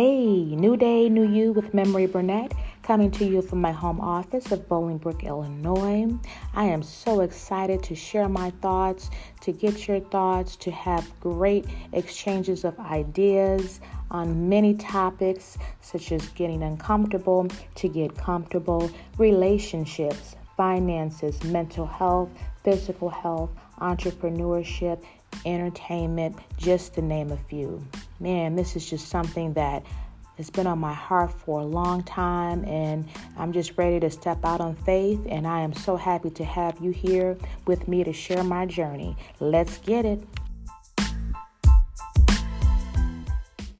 Hey, new day, new you with Memory Burnett, coming to you from my home office of Bolingbrook, Illinois. I am so excited to share my thoughts, to get your thoughts, to have great exchanges of ideas on many topics such as getting uncomfortable, to get comfortable, relationships, finances, mental health, physical health, entrepreneurship, entertainment, just to name a few. Man, this is just something that has been on my heart for a long time, and I'm just ready to step out on faith. And I am so happy to have you here with me to share my journey. Let's get it.